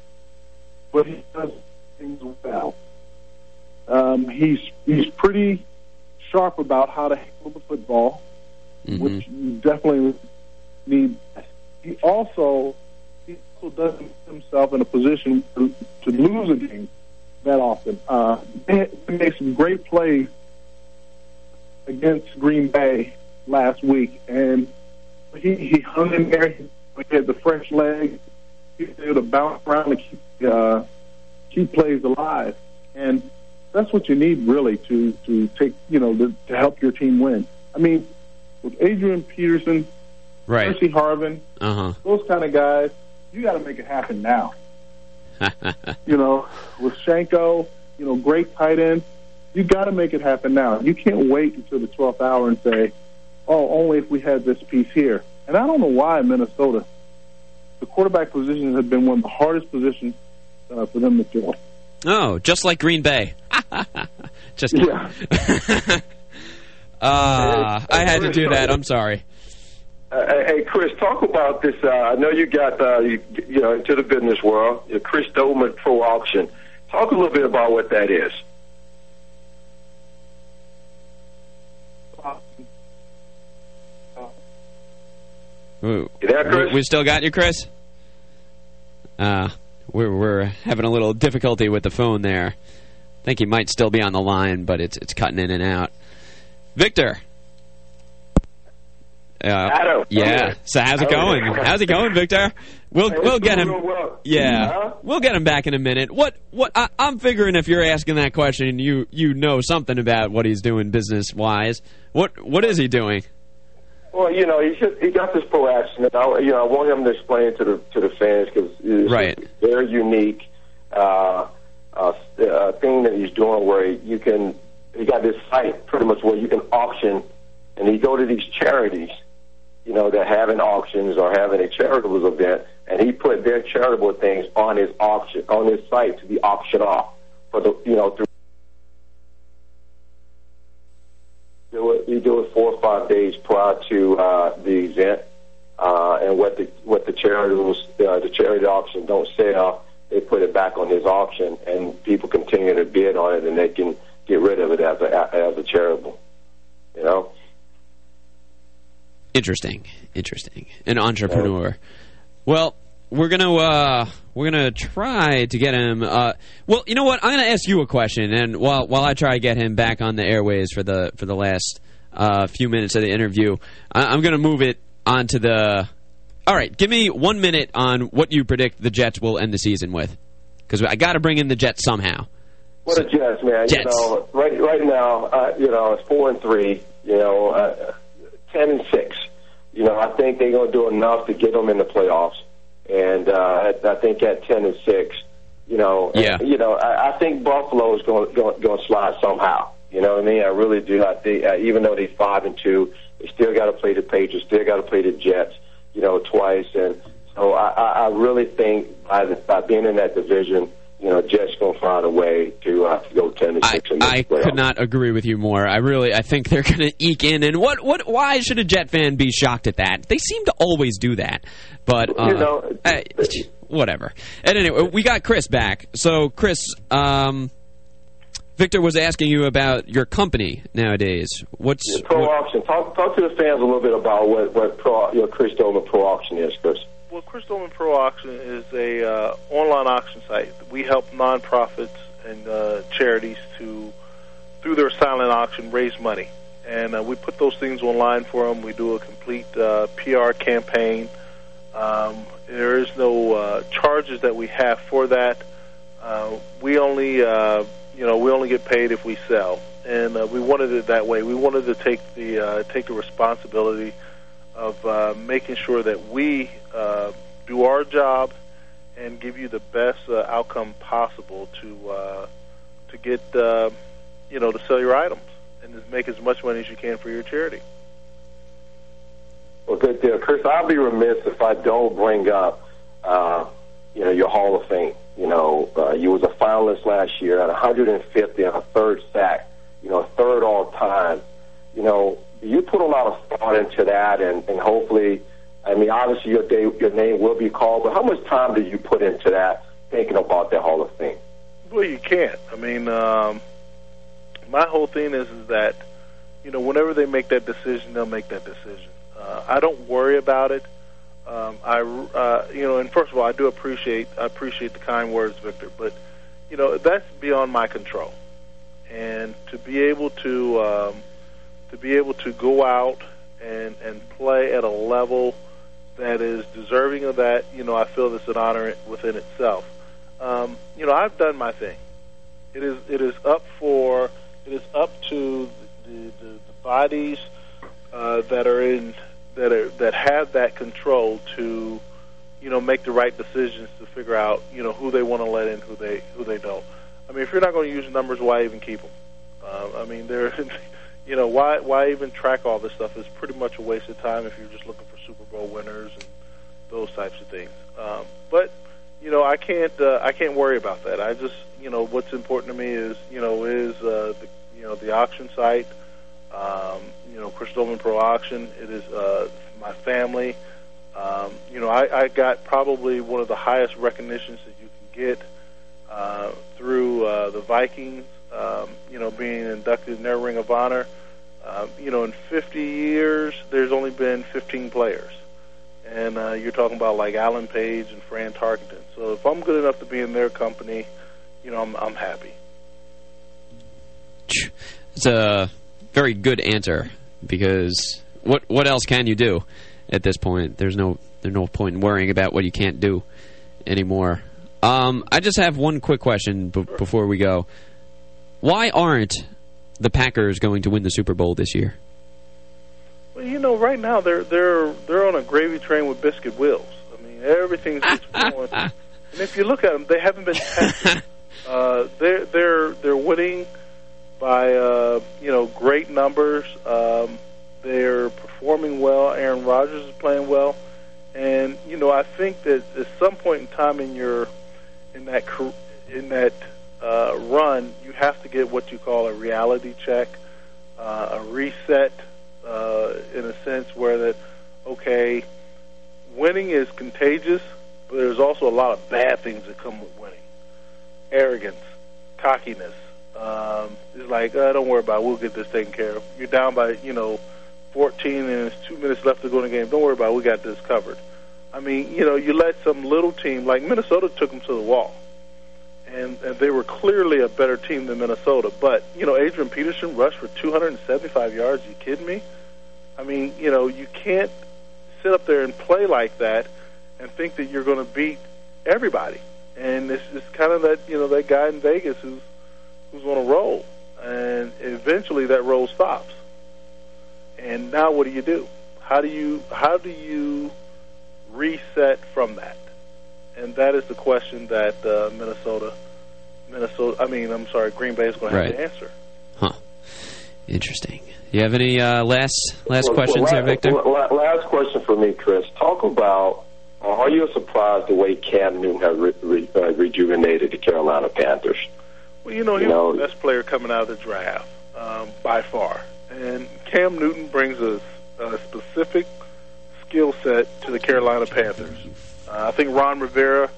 but he does things well. Um, he's he's pretty sharp about how to handle the football, Mhm. which you definitely need. He also he also doesn't put himself in a position to, to lose a game that often. Uh, they they made some great plays against Green Bay last week, and he he hung in there. He had the fresh leg. He was able to bounce around and keep uh, keep plays alive, and that's what you need really to to take you know to, to help your team win. I mean, with Adrian Peterson, Right. Percy Harvin, Uh those kind of guys, you got to make it happen now. *laughs* You know, with Shiancoe, you know, great tight end, you got to make it happen now. You can't wait until the 12th hour and say, "Oh, only if we had this piece here." And I don't know why in Minnesota, the quarterback positions have been one of the hardest positions uh, for them to fill. oh, just like Green Bay. *laughs* just kidding. Yeah. *laughs* uh, I had to do that. I'm sorry. Uh, hey, Chris, talk about this. Uh, I know you got uh, you, you know into the business world, your Chris Doleman Pro Auction. Talk a little bit about what that is. You there, Chris? we- we still got you, Chris? Uh, we're, we're having a little difficulty with the phone there. I think he might still be on the line, but it's it's cutting in and out. Victor. Uh, Adam, Yeah. So how's it going? *laughs* How's it going, Victor? We'll Hey, we'll get him. well. Yeah, Huh? we'll get him back in a minute. What? What? I, I'm figuring if you're asking that question, you you know something about what he's doing business wise. What What is he doing? Well, you know, he should, he got this pro and I, you know, I want him to explain it to the to the fans because it's Right. a very unique uh, uh, uh, thing that he's doing, where you can he got this site pretty much where you can auction, and he go to these charities, you know, that having auctions or having a charitable event, and he put their charitable things on his auction on his site to be auctioned off for the you know through. Do it. You do it four or five days prior to uh, the event, uh, and what the what the charities uh, the charity auction don't sell, they put it back on his auction, and people continue to bid on it, and they can get rid of it as a as a charitable. You know. Interesting, interesting. An entrepreneur. Well, we're gonna uh, we're gonna try to get him. Uh, well, you know what? I'm gonna ask you a question, and while while I try to get him back on the airways for the for the last uh, few minutes of the interview, I, I'm gonna move it onto the. All right, give me one minute on what you predict the Jets will end the season with, because I got to bring in the Jets somehow. What a Jets, man! Jets. You know, right right now, uh, you know, it's four and three. You know, uh, ten and six. You know, I think they're going to do enough to get them in the playoffs, and uh, I, I think at ten and six, you know, Yeah. you know, I, I think Buffalo is going going going to slide somehow. You know what I mean? I really do. I think uh, even though they five and two, they still got to play the Patriots, still got to play the Jets. You know, twice, and so I, I, I really think by, the, by being in that division, you know, Jets going to find a way to, uh, to go ten I, six. and make I the could not agree with you more. I really, I think they're *laughs* going to eke in. And what, what? Why should a Jet fan be shocked at that? They seem to always do that. But uh, You know, uh, whatever. And anyway, we got Chris back. So, Chris, um, Victor was asking you about your company nowadays. What's Yeah, pro what- auction. Talk talk to the fans a little bit about what what pro your Chris Doleman pro auction is, Chris. Well, Chris Doleman Pro Auction is a uh, online auction site. We help nonprofits and uh, charities to, through their silent auction, raise money, and uh, we put those things online for them. We do a complete uh, PR campaign. Um, there is no uh, charges that we have for that. Uh, we only, you know, we only get paid if we sell, and we wanted it that way. We wanted to take the take the responsibility of uh, making sure that we uh, do our job and give you the best uh, outcome possible to uh, to get uh, you know to sell your items and to make as much money as you can for your charity. Well, good deal, Chris. I'll be remiss if I don't bring up, uh, you know, your Hall of Fame. You know, uh, you was a finalist last year at 150 and a third sack. You know, a third all time. You know, you put a lot of thought into that, and, and hopefully, I mean, obviously your day, your name will be called. But how much time do you put into that, thinking about that Hall of Fame? Well, you can't. I mean, um, my whole thing is, is that you know, whenever they make that decision, they'll make that decision. Uh, I don't worry about it. Um, I, uh, you know, and first of all, I do appreciate I appreciate the kind words, Victor, but you know that's beyond my control. And to be able to um, to be able to go out and and play at a level that is deserving of that, you know, I feel it's an honor within itself. Um, you know, I've done my thing. It is it is up for it is up to the, the, the bodies uh, that are in that are that have that control to you know make the right decisions to figure out you know who they want to let in, who they who they don't. I mean, if you're not going to use numbers, why even keep them? Uh, I mean, they're *laughs* you know why why even track all this stuff? It's pretty much a waste of time if you're just looking Bowl winners and those types of things. Um, but you know, I can't uh, I can't worry about that. I just you know what's important to me is you know is uh, the you know the auction site. Um, you know, Chris Doleman Pro Auction. It is uh, my family. Um, you know, I, I got probably one of the highest recognitions that you can get uh, through uh, the Vikings. Um, you know, being inducted in their Ring of Honor. Um, you know, in 50 years, there's only been 15 players, and uh, you're talking about like Alan Page and Fran Tarkenton. So if I'm good enough to be in their company, you know, I'm, I'm happy. It's a very good answer because what what else can you do at this point? There's no there's no point in worrying about what you can't do anymore. Um, I just have one quick question before we go. Why aren't the Packers going to win the Super Bowl this year? Well, you know, right now they're they're they're on a gravy train with biscuit wheels. I mean, everything's just *laughs* going. and if you look at them, they haven't been tested. *laughs* uh, they're they're they're winning by uh, you know great numbers. Um, they're performing well. Aaron Rodgers is playing well, and you know I think that at some point in time in your in that in that uh, run, you have to get what you call a reality check, uh, a reset, uh, in a sense where that okay, winning is contagious, but there's also a lot of bad things that come with winning, arrogance, cockiness um, it's like, uh, don't worry about it. We'll get this taken care of. You're down by, you know, 14 and it's two minutes left to go in the game. Don't worry about it. We got this covered. I mean, you know, you let some little team, like Minnesota took them to the wall. And, and they were clearly a better team than Minnesota. But, you know, Adrian Peterson rushed for 275 yards. Are you kidding me? I mean, you know, you can't sit up there and play like that and think that you're going to beat everybody. And it's, it's kind of that, you know, that guy in Vegas who's who's on a roll, and eventually that roll stops. And now, what do you do? How do you how do you reset from that? And that is the question that uh, Minnesota, Minnesota. I mean, I'm sorry, Green Bay is going to have right. to answer. Huh. Interesting. You have any uh, last last well, questions well, there, Victor? Last question for me, Chris. Talk about uh, are you surprised the way Cam Newton has re re uh, rejuvenated the Carolina Panthers? Well, you know, he was the best player coming out of the draft um, by far. And Cam Newton brings a, a specific skill set to the Carolina Panthers. Uh, I think Ron Rivera,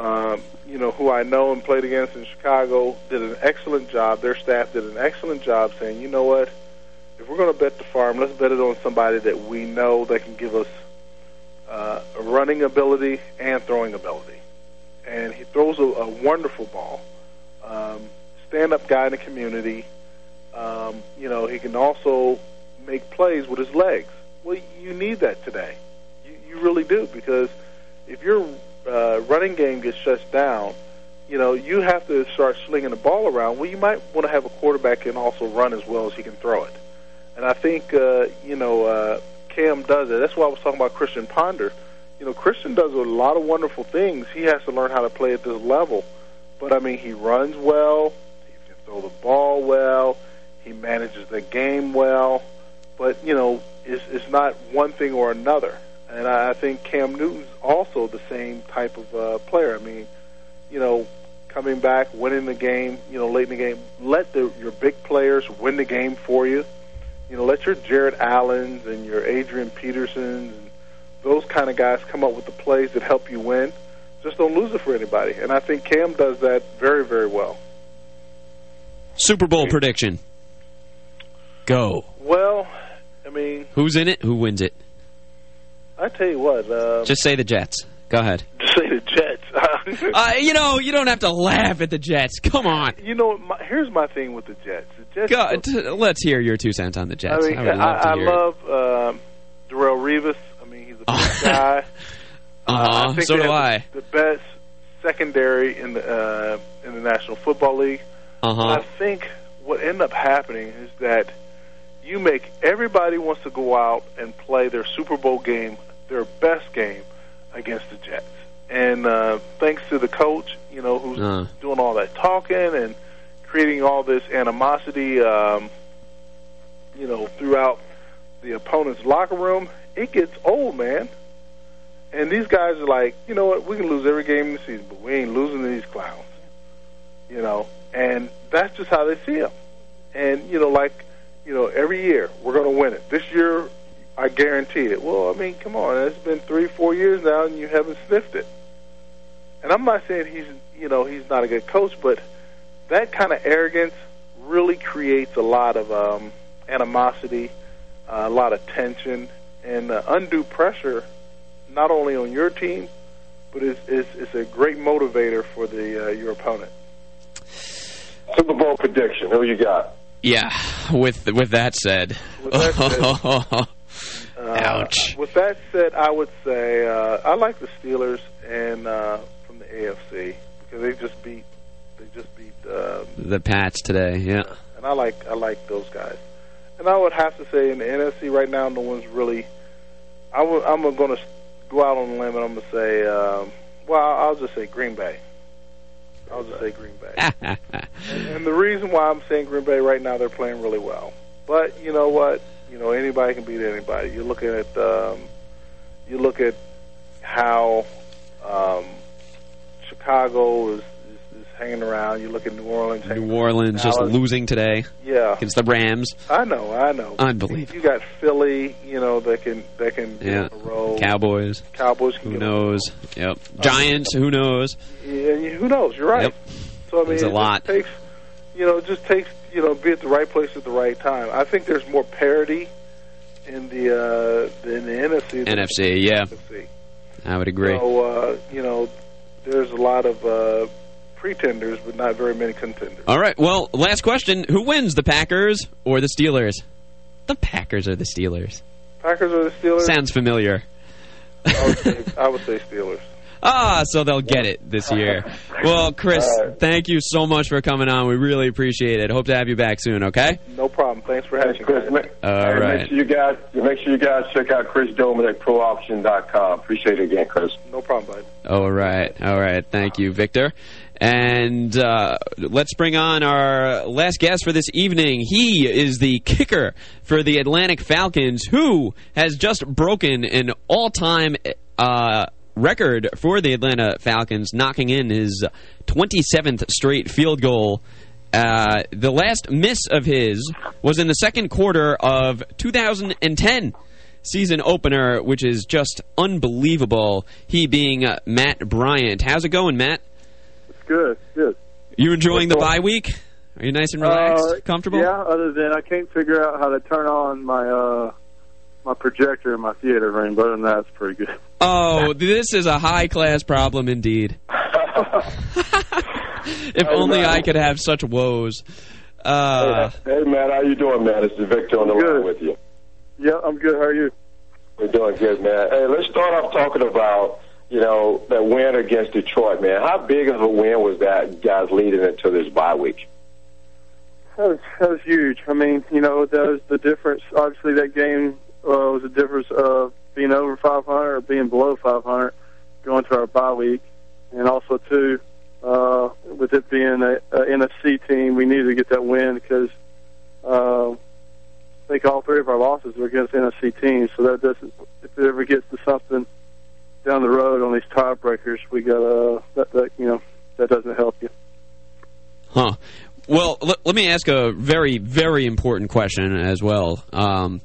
um, you know, who I know and played against in Chicago, did an excellent job. Their staff did an excellent job saying, you know what, if we're going to bet the farm, let's bet it on somebody that we know that can give us uh, running ability and throwing ability. And he throws a, a wonderful ball um, stand-up guy in the community. Um, you know, he can also make plays with his legs. Well, you need that today. You, you really do because if your uh, running game gets shut down, you know, you have to start slinging the ball around. Well, you might want to have a quarterback can also run as well as he can throw it. And I think, uh, you know, uh, Cam does it. That's why I was talking about Christian Ponder. You know, Christian does a lot of wonderful things. He has to learn how to play at this level. But I mean, he runs well. He can throw the ball well. He manages the game well. But you know, it's, it's not one thing or another. And I, think Cam Newton's also the same type of uh, player. I mean, you know, coming back, winning the game, you know, late in the game. Let the, your big players win the game for you. You know, let your Jared Allens and your Adrian Petersons and those kind of guys come up with the plays that help you win. Just don't lose it for anybody. And I think Cam does that very, very well. Super Bowl prediction. Go. Well, I mean, Who's in it? Who wins it? I tell you what. Um, Just say the Jets. Go ahead. just *laughs* say the Jets. *laughs* uh, you know, you don't have to laugh at the Jets. Come on. You know, my, here's my thing with the Jets. The Jets. Go, let's hear your two cents on the Jets. I mean, would love I, to I hear it. love um, Darrelle Revis. I mean, he's a *laughs* big guy. Uh-huh, I think so they do I. The, best secondary in the uh, in the National Football League. Uh-huh. I think what ended up happening is that you make everybody wants to go out and play their Super Bowl game, their best game against the Jets. And uh, thanks to the coach, you know, who's Uh. doing all that talking and creating all this animosity, um, you know, throughout the opponent's locker room, it gets old, man. And these guys are like, you know what, we can lose every game in the season, but we ain't losing to these clowns. You know, and that's just how they see them. And, you know, like, you know, every year we're going to win it. This year, I guarantee it. Well, I mean, come on, it's been three, four years now, and you haven't sniffed it. And I'm not saying he's, you know, he's not a good coach, but that kind of arrogance really creates a lot of um, animosity, uh, a lot of tension, and uh, undue pressure, not only on your team, but it's, it's, it's a great motivator for the uh, your opponent. Super Bowl prediction. Who you got? Yeah, with with that said. With that Uh, *laughs* Ouch. With that said, I would say uh, I like the Steelers and uh, from the AFC because they just beat they just beat um, the Pats today, yeah. and I like I like those guys. And I would have to say in the NFC right now, no one's really. I w- I'm going to go out on a limb and I'm going to say, um, well, I'll just say Green Bay. I'll just say Green Bay. *laughs* and, and the reason why I'm saying Green Bay right now, they're playing really well. But you know what? You know anybody can beat anybody. You're looking at um, you look at how um, Chicago is, is, is hanging around. You look at New Orleans. New Orleans just losing today Yeah. against the Rams. I know, I know. Unbelievable. You got Philly, you know, that can that can Yeah. on the road. Cowboys. Cowboys can Who get on the knows? Yep. Giants. Who knows? Yeah, who knows? You're right. Yep. So I mean, There's a it lot. takes, you know, it just takes you know, be at the right place at the right time. I think there's more parity in the uh, in the NFC. than NFC. Yeah, NFC. I would agree. So uh, you know, there's a lot of uh, pretenders, but not very many contenders. All right. Well, last question: Who wins, the Packers or the Steelers? The Packers or the Steelers? Packers or the Steelers? Sounds familiar. I would say, *laughs* I would say Steelers. Ah, so they'll get it this *laughs* year. Well, Chris, thank you so much for coming on. We really appreciate it. Hope to have you back soon. Okay. No problem. Thanks for having me. Chris, make, All hey, right. make sure you guys make sure you guys check out Chris Doleman at ProAuction.com. Appreciate it again, Chris. No problem, bud. All right. All right. Thank you, Victor. And uh, let's bring on our last guest for this evening. He is the kicker for the Atlantic Falcons, who has just broken an all-time uh, record for the Atlanta Falcons, knocking in his 27th straight field goal. Uh, the last miss of his was in the second quarter of 2010 season opener, which is just unbelievable. He being uh, Matt Bryant. How's it going, Matt? It's good, good. You enjoying the bye week? Are you nice and relaxed, Uh, comfortable? Yeah. Other than I can't figure out how to turn on my uh my projector in my theater room, but other than that, it's pretty good. Oh, this is a high class problem indeed. *laughs* if only I could have such woes. Uh, hey, man, how you doing, man? This is Victor on the line with you. Yeah, I'm good. How are you? We're doing good, man. Hey, let's start off talking about you know that win against Detroit, man. How big of a win was that, guys, leading into this bye week? That was, that was huge. I mean, you know, that was the difference. Obviously, that game uh, was a difference of being over 500 or being below 500 going to our bye week. And also, too, uh, with it being a, NFC team, we needed to get that win because uh, think all three of our losses were against NFC teams. So that doesn't, if it ever gets to something down the road on these tiebreakers, we got uh, that, that you know that doesn't help you. Huh. Well, l- let me ask a very, very important question as well. Um,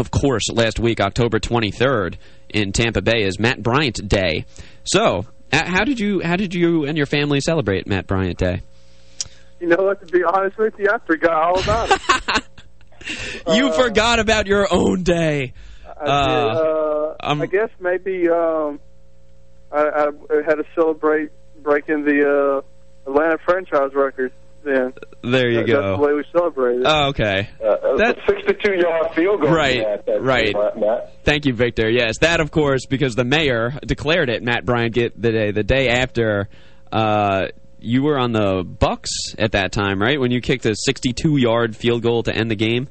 of course, last week, October 23rd, in Tampa Bay, is Matt Bryant Day. So, uh, how did you how did you and your family celebrate Matt Bryant Day? You know what? To be honest with you, I forgot all about it. *laughs* you Uh, forgot about your own day. I, did, uh, um, I guess maybe um, I, I had to celebrate breaking the uh, Atlanta franchise record. Then There you That- go. That's the way we celebrated. Oh, okay. Uh, That- 62 yard field goal. Right, Matt, that- right. Matt. Thank you, Victor. Yes, that of course because the mayor declared it. Matt Bryant get the day the day after. Uh, you were on the Bucs at that time, right? When you kicked a 62-yard field goal to end the game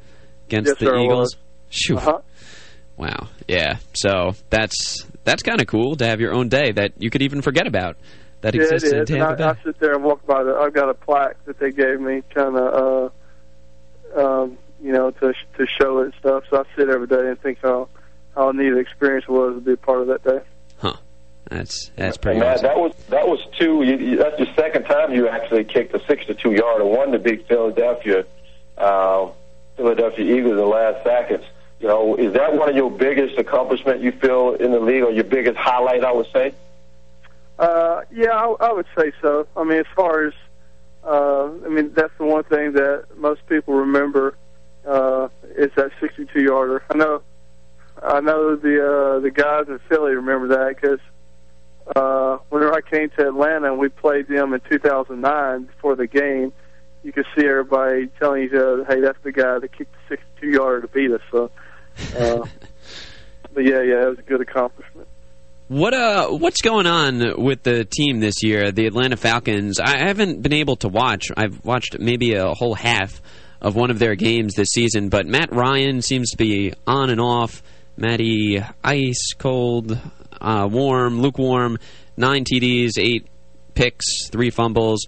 against Yes, the sir, Eagles. was. Shoo. Uh-huh. Wow. Yeah. So that's that's kind of cool to have your own day that you could even forget about that yeah, it exists in is. And Tampa I, I sit there and walk by the. I've got a plaque that they gave me, kind of, uh, um, you know, to to show it and stuff. So I sit every day and think how how neat an experience it was to be a part of that day. Huh. That's that's pretty Matt, awesome. that was that was two. You, you, that's the second time you actually kicked a 62 yarder. One to beat Philadelphia, uh, Philadelphia Eagles in the last seconds. You know, is that one of your biggest accomplishment you feel in the league, or your biggest highlight? I would say. Uh, yeah, I, I would say so. I mean, as far as, uh, I mean, that's the one thing that most people remember uh, is that 62 yarder. I know, I know the uh, the guys in Philly remember that because uh, whenever I came to Atlanta and we played them in 2009 before the game, you could see everybody telling each other, "Hey, that's the guy that kicked the 62 yarder to beat us." So, uh, *laughs* but yeah, yeah, it was a good accomplishment. What uh, what's going on with the team this year, the Atlanta Falcons? I haven't been able to watch. I've watched maybe a whole half of one of their games this season, but Matt Ryan seems to be on and off. Matty ice cold, uh, warm, lukewarm. Nine TDs, eight picks, three fumbles.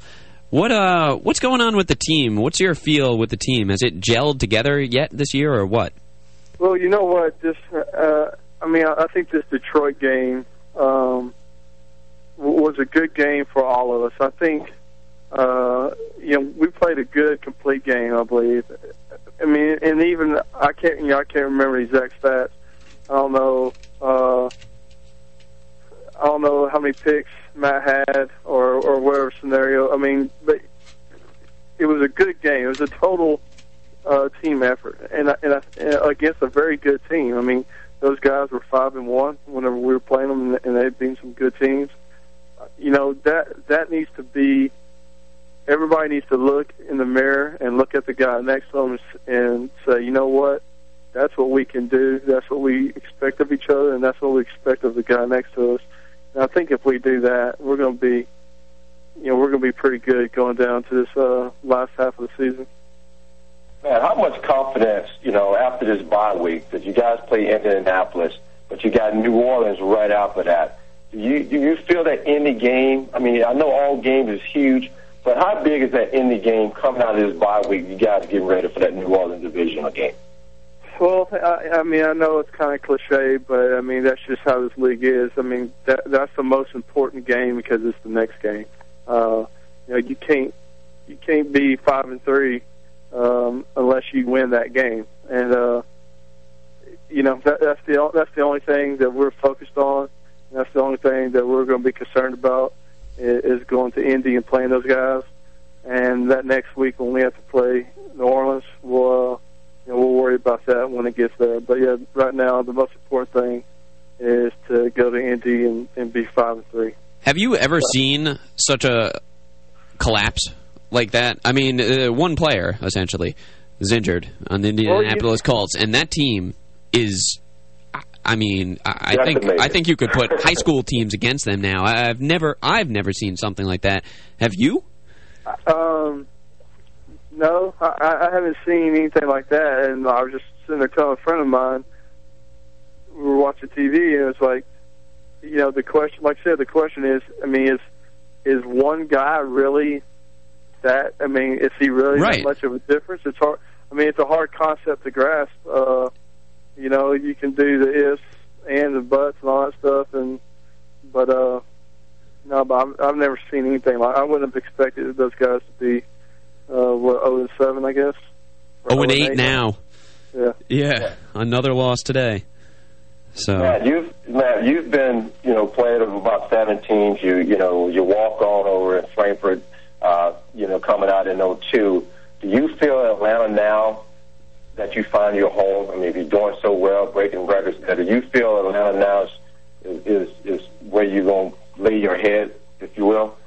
What uh, what's going on with the team? What's your feel with the team? Has it gelled together yet this year, or what? Well, you know what? This, uh, I mean, I think this Detroit game um, was a good game for all of us. I think, uh, you know, we played a good, complete game. I believe. I mean, and even I can't, you know, I can't remember exact stats. I don't know. Uh, I don't know how many picks Matt had, or or whatever scenario. I mean, but it was a good game. It was a total uh, team effort, and and, I, and against a very good team. I mean, those guys were five and one whenever we were playing them, and they've been some good teams. You know that that needs to be. Everybody needs to look in the mirror and look at the guy next to them and say, you know what, that's what we can do. That's what we expect of each other, and that's what we expect of the guy next to us. And I think if we do that, we're going to be, you know, we're going to be pretty good going down to this uh, last half of the season. Man, how much confidence, you know, after this bye week that you guys play Indianapolis, but you got New Orleans right after that? Do you do you feel that Indy game? I mean, I know all games is huge, but how big is that Indy game coming out of this bye week? You guys getting ready for that New Orleans divisional game? Well, I, I mean, I know it's kind of cliche, but I mean that's just how this league is. I mean, that that's the most important game because it's the next game. Uh, you know, you can't you can't be five and three um, unless you win that game, and uh, you know that, that's the that's the only thing that we're focused on. And that's the only thing that we're going to be concerned about is, is going to Indy and playing those guys. And that next week when we have to play New Orleans, we'll uh, you know, we'll worry about that when it gets there. But yeah, right now the most important thing is to go to Indy and, and be five and three. Have you ever seen such a collapse like that? I mean, uh, one player essentially is injured on the Indianapolis Colts, and that team is. I- mean, I I think. I think you could put high *laughs* school teams against them now. I've never I've never seen something like that. Have you? Um, no, I, I haven't seen anything like that. And I was just sitting there telling a friend of mine, we were watching TV, and it's like, you know, the question, like I said, the question is, I mean, is is one guy really that? I mean, is he really Right. that much of a difference? It's hard. I mean, it's a hard concept to grasp. Uh, you know, you can do the ifs and the buts and all that stuff, and but uh, no, but I've, I've never seen anything like. I wouldn't have expected those guys to be uh, what zero and seven, I guess. Or Oh, and 0 eight now. Yeah. Yeah, another loss today. So Matt, you've Matt, you've been you know playing of about seven teams. You you know you walk on over in Frankfurt. Uh, you know coming out in '02. Do you feel Atlanta now that you find your home? I mean, if you're doing so well, breaking records, do you feel Atlanta now is is, is where you're going to lay your head, if you will?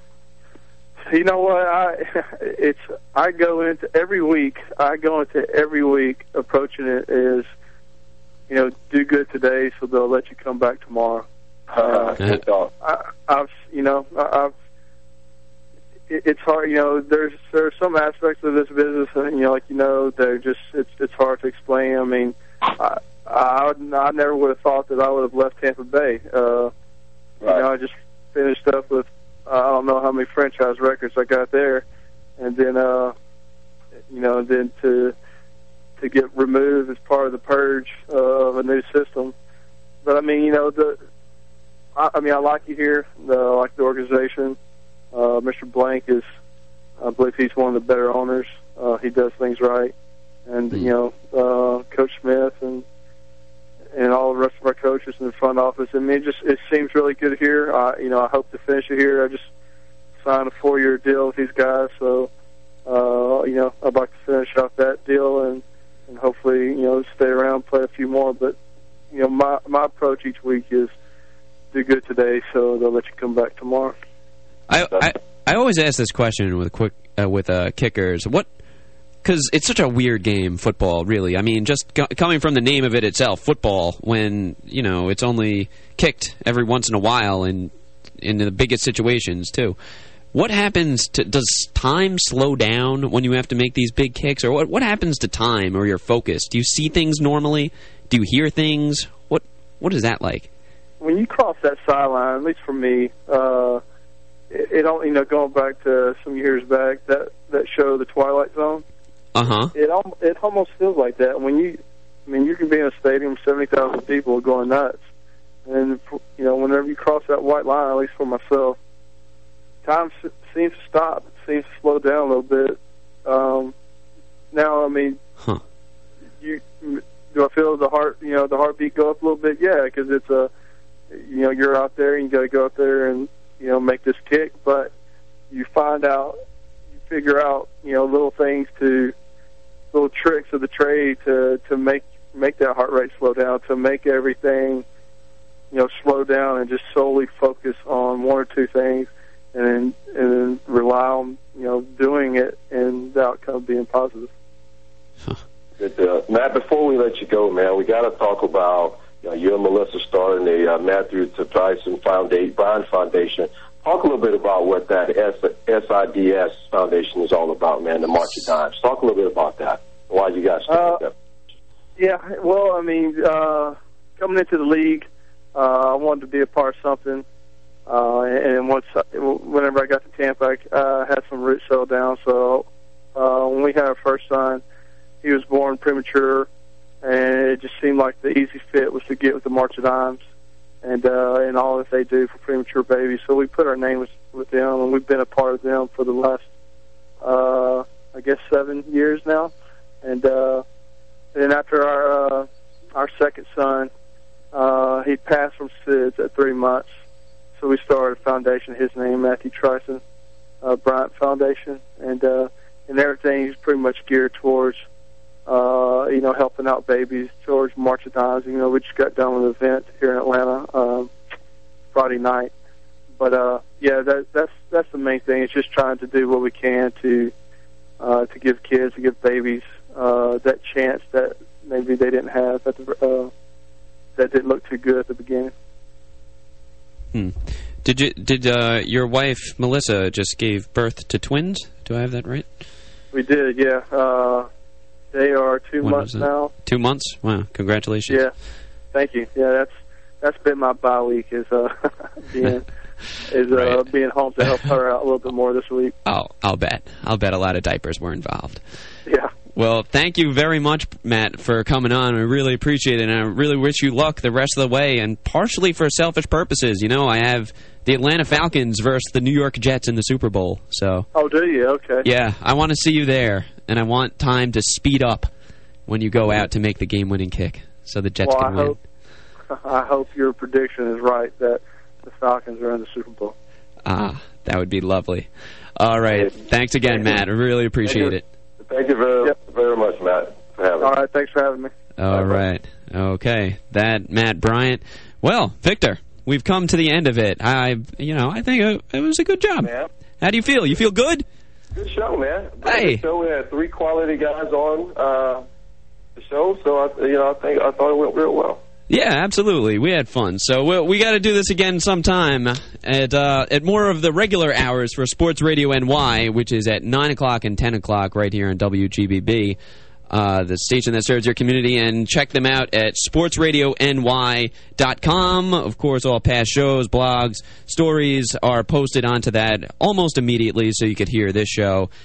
You know what? I *laughs* it's I go into every week. I go into every week approaching it as you know, do good today, so they'll let you come back tomorrow. Uh, I, I've you know I- I've it, it's hard you know there's there are some aspects of this business that, you know like you know they're just it's it's hard to explain. I mean I I, would, I never would have thought that I would have left Tampa Bay. Uh, You know I just finished up with I don't know how many franchise records I got there, and then uh you know then to to get removed as part of the purge uh, of a new system. But I mean, you know, the I, I mean, I like you here. The, I like the organization. Uh, Mr. Blank is, I believe he's one of the better owners. Uh, he does things right, and you know, uh, Coach Smith and and all the rest of our coaches in the front office. I mean, it just it seems really good here. I, you know, I hope to finish it here. I just signed a four-year deal with these guys, so uh, you know, I'd like to finish off that deal and and hopefully, you know, stay around, play a few more. But you know, my my approach each week is do good today, so they'll let you come back tomorrow. I, I I always ask this question with quick uh, with uh, kickers. What? Because it's such a weird game, football. Really, I mean, just co- coming from the name of it itself, football. When you know it's only kicked every once in a while, and in the biggest situations too. What happens to does time slow down when you have to make these big kicks, or what? What happens to time or your focus? Do you see things normally? Do you hear things? What What is that like? When you cross that sideline, at least for me, uh, it, it don't you know going back to some years back that that show, The Twilight Zone. Uh huh. It al- it almost feels like that when you, I mean, you can be in a stadium, seventy thousand people going nuts, and you know, whenever you cross that white line, at least for myself, time s- seems to stop. It seems to slow down a little bit. Um, now, I mean, Huh. you do I feel the heart, you know, the heartbeat go up a little bit? Yeah, because it's a, you know, you're out there and you got to go out there and you know make this kick, but you find out, you figure out, you know, little things to, little tricks of the trade to to make make that heart rate slow down, to make everything, you know, slow down and just solely focus on one or two things, and then and then rely on you know doing it and the outcome being positive. Good, uh, Matt, before we let you go, man, we got to talk about you, you and Melissa starting the uh, Matthew to Tyson Foundation, Bryant Foundation. Talk a little bit about what that S- SIDS Foundation is all about, man, the March of Dimes. Talk a little bit about that. Why you guys started that? Yeah, well, I mean, uh, coming into the league, uh, I wanted to be a part of something. Uh, and once, whenever I got to Tampa, I uh, had some roots settled down. So uh, when we had our first son, he was born premature, and it just seemed like the easy fit was to get with the March of Dimes and uh, and all that they do for premature babies. So we put our name with, with them, and we've been a part of them for the last, uh, I guess, seven years now. And uh, then after our uh, our second son, uh, he passed from SIDS at three months. So we started a foundation. His name, Matthew Tryson uh, Bryant Foundation, and uh, and everything is pretty much geared towards uh, you know helping out babies towards March. You know, we just got done with an event here in Atlanta um, Friday night. But uh, yeah, that, that's that's the main thing. It's just trying to do what we can to uh, to give kids, to give babies uh, that chance that maybe they didn't have at the uh, that didn't look too good at the beginning. Hmm. Did you did uh, your wife Melissa just gave birth to twins? Do I have that right? We did, yeah. Uh, they are two When months now. Two months. Wow! Congratulations. Yeah, thank you. Yeah, that's that's been my bye week is uh, *laughs* being *laughs* is uh, being home to help her out a little bit more this week. *laughs* Oh, I'll bet. I'll bet a lot of diapers were involved. Yeah. Well, thank you very much, Matt, for coming on. I really appreciate it, and I really wish you luck the rest of the way, and partially for selfish purposes. You know, I have the Atlanta Falcons versus the New York Jets in the Super Bowl, so... Oh, do you? Okay. Yeah, I want to see you there, and I want time to speed up when you go out to make the game-winning kick, so the Jets well, can I win. Hope, *laughs* I hope your prediction is right that the Falcons are in the Super Bowl. Ah, that would be lovely. All right. Thanks again, Matt. I really appreciate it. Thank you very, very much, Matt, for having All me. right, thanks for having me. All right. Okay. That Matt Bryant. Well, Victor, we've come to the end of it. I, you know, I think it, it was a good job. Yeah. How do you feel? You feel good? Good show, man. Hey. Good show. We had three quality guys on uh, the show, so I, you know, I think I thought it went real well. Yeah, absolutely. We had fun. So we, we got to do this again sometime at uh, at more of the regular hours for Sports Radio NY, which is at nine o'clock and ten o'clock right here on WGBB. Uh, the station that serves your community, and check them out at sportsradiony.com. Of course, all past shows, blogs, stories are posted onto that almost immediately, so you could hear this show